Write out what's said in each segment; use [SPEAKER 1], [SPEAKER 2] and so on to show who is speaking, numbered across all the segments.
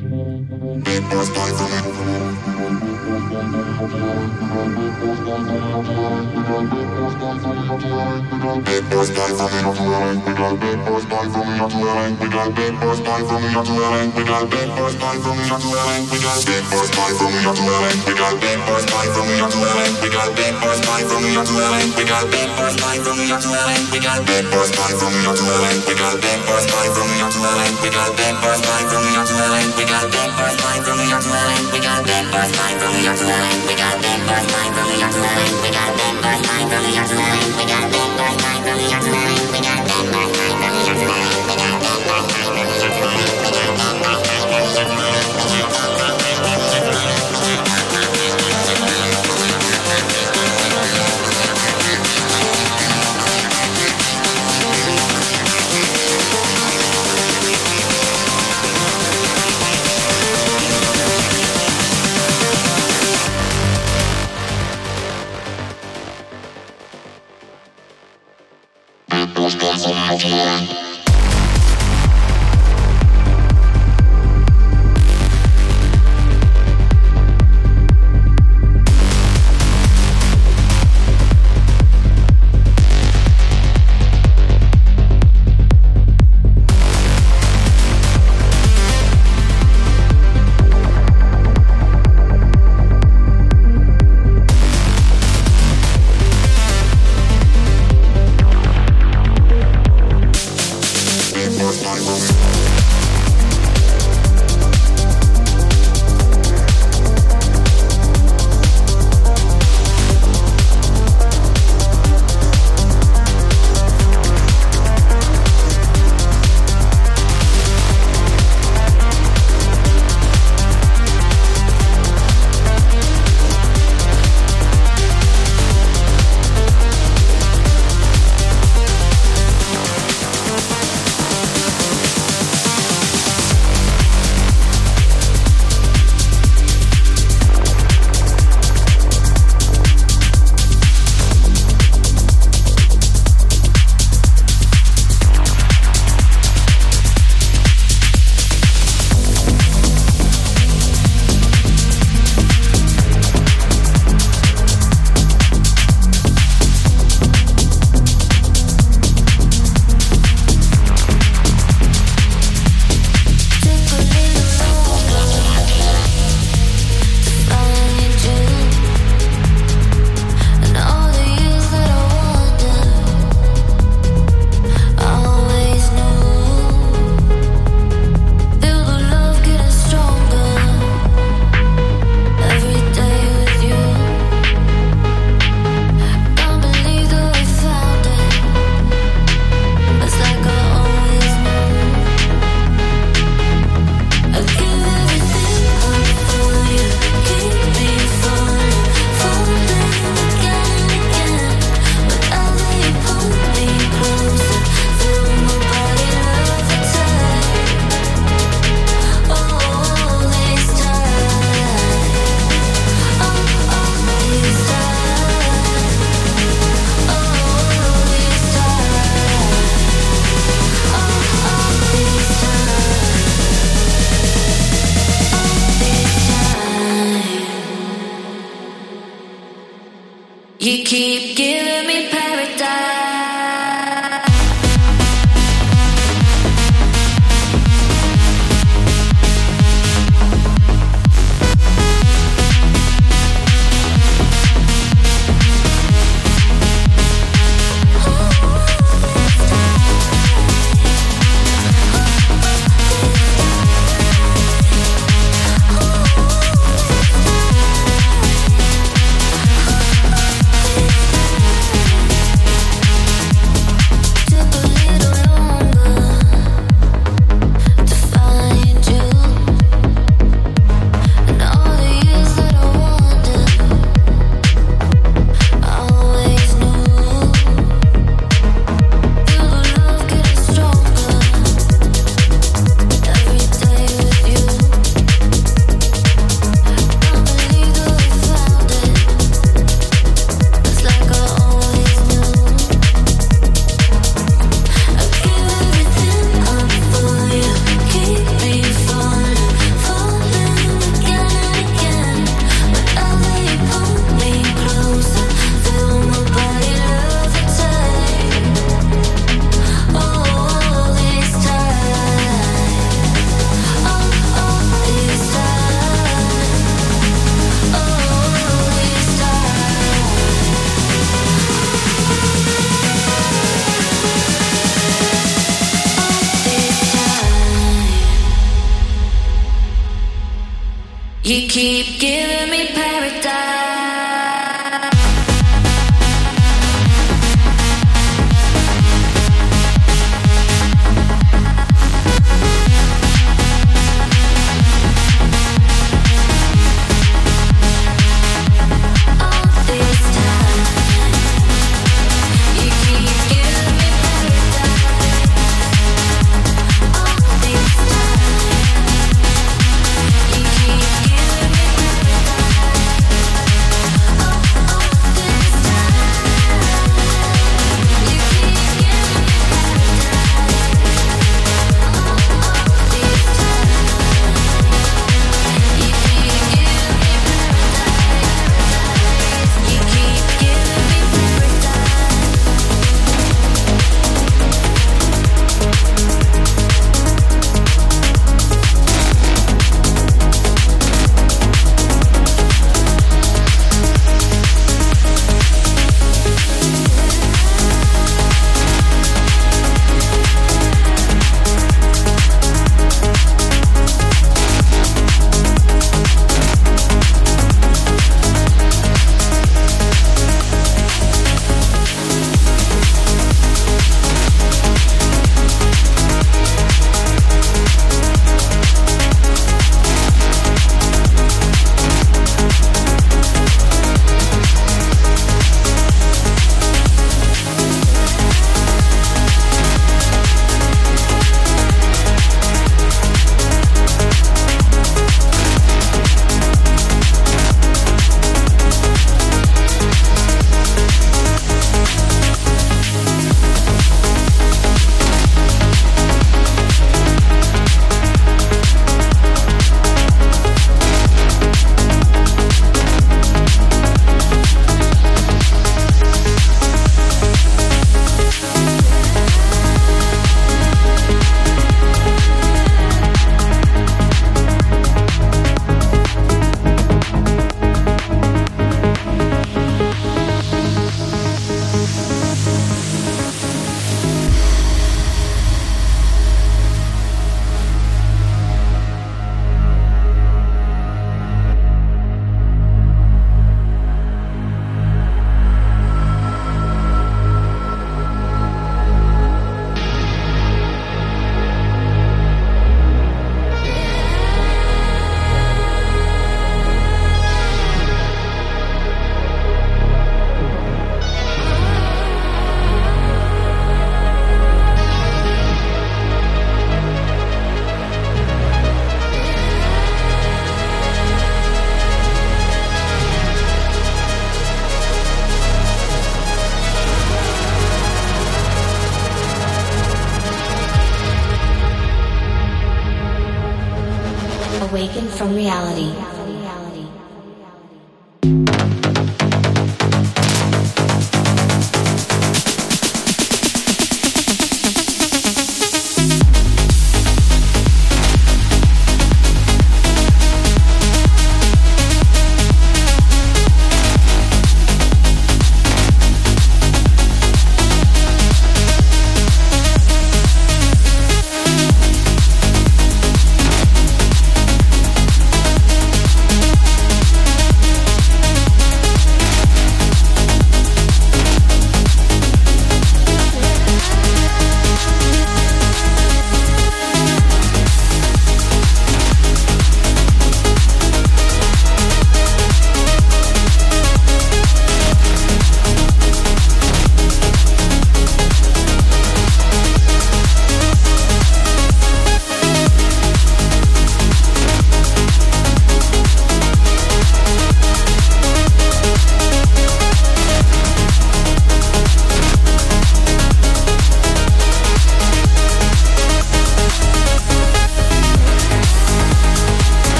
[SPEAKER 1] Midnight Poison. We got that first line from the other line. We got that first line from the other line. We got big boys, time from the young to We got big boys, time from the young to We got big boys, time from the young to Caldeira.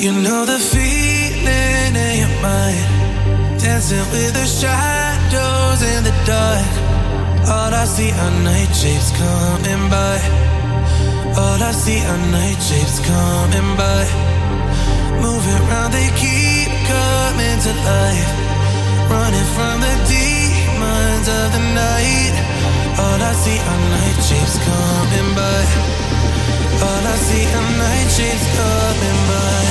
[SPEAKER 2] You know the feeling in your mind? Dancing with the shadows in the dark. All I see are night shapes coming by. All I see are night shapes coming by. Moving around, they keep coming to life. Running from the demons of the night. All I see are night shapes coming by. All I see are night coming by.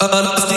[SPEAKER 2] All I see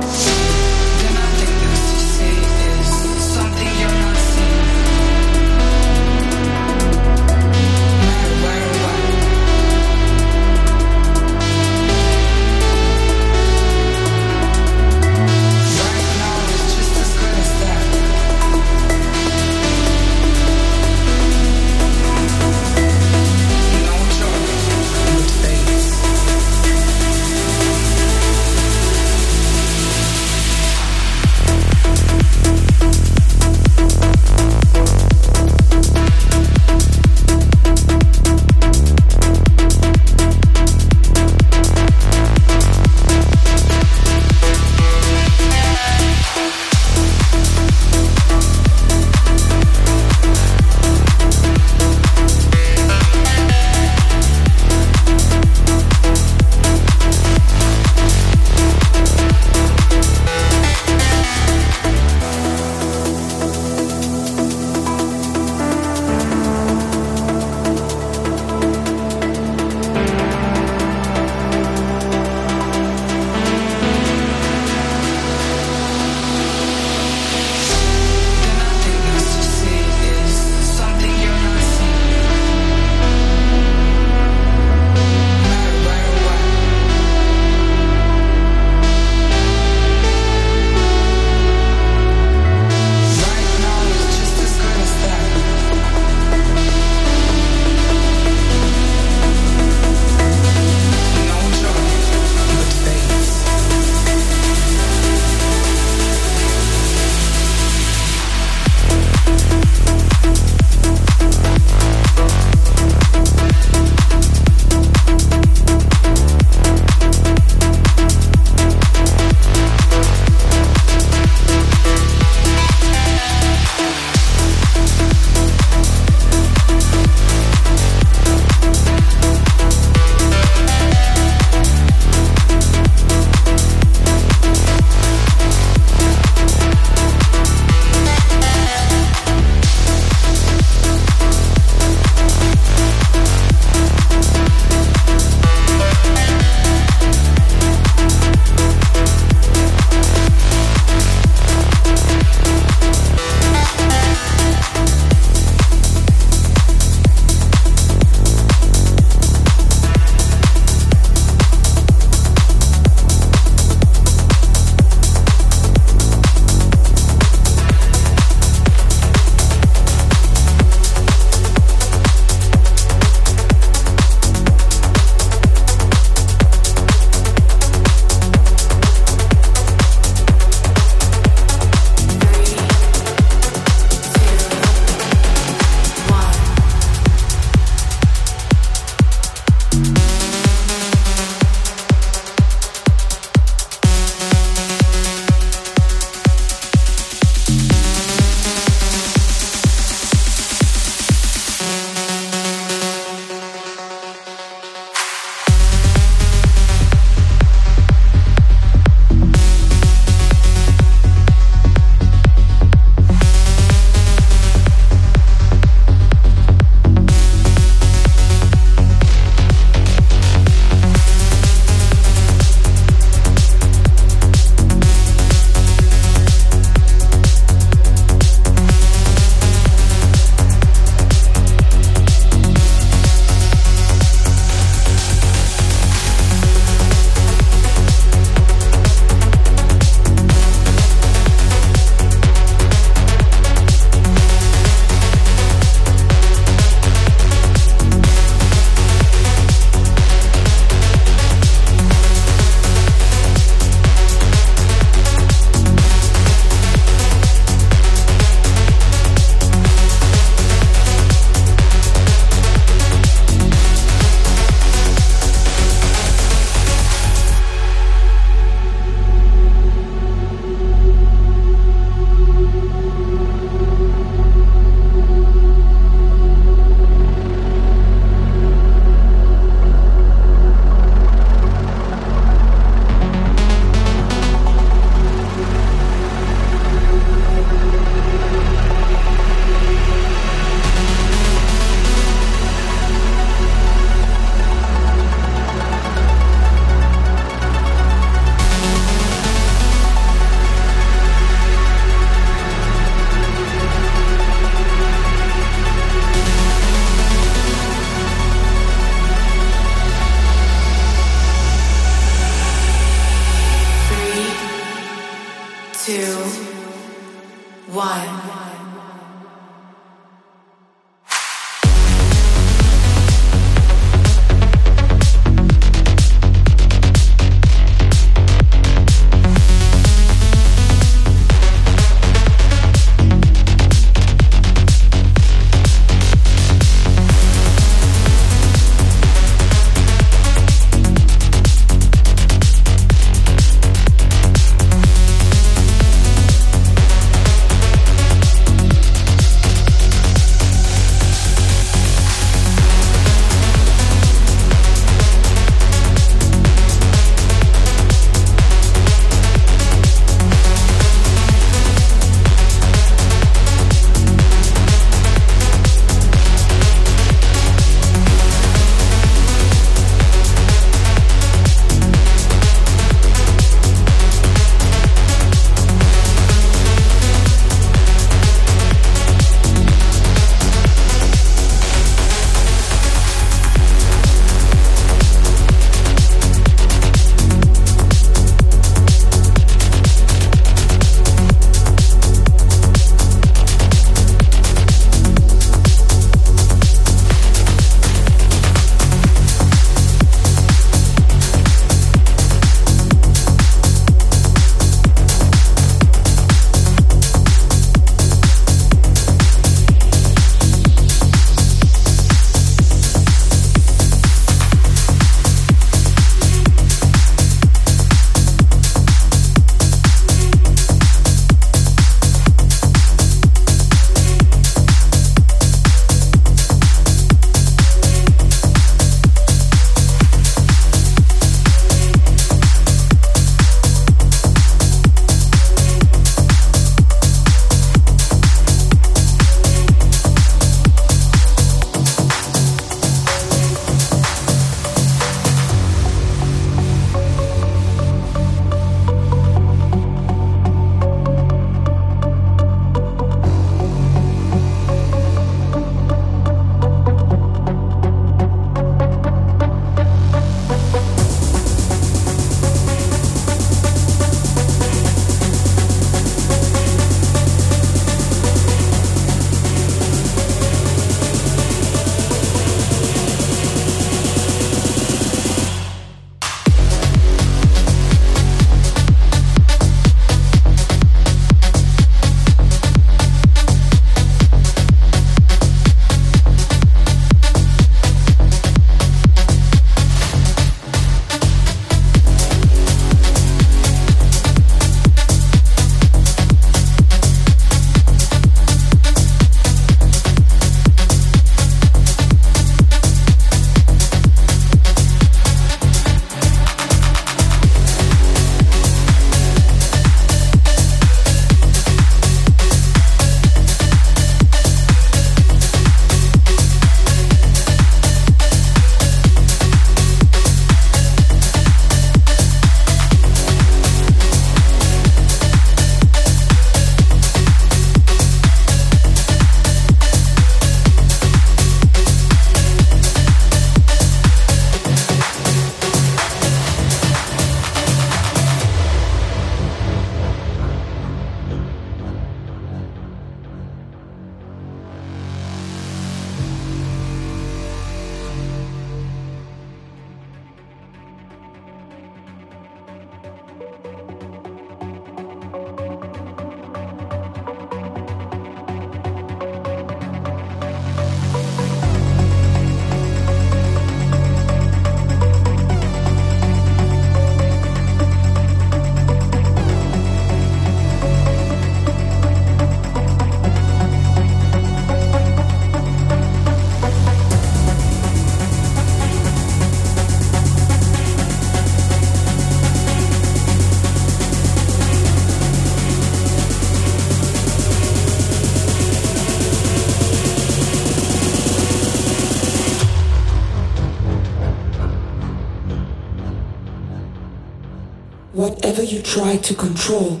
[SPEAKER 3] try to control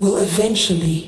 [SPEAKER 3] will eventually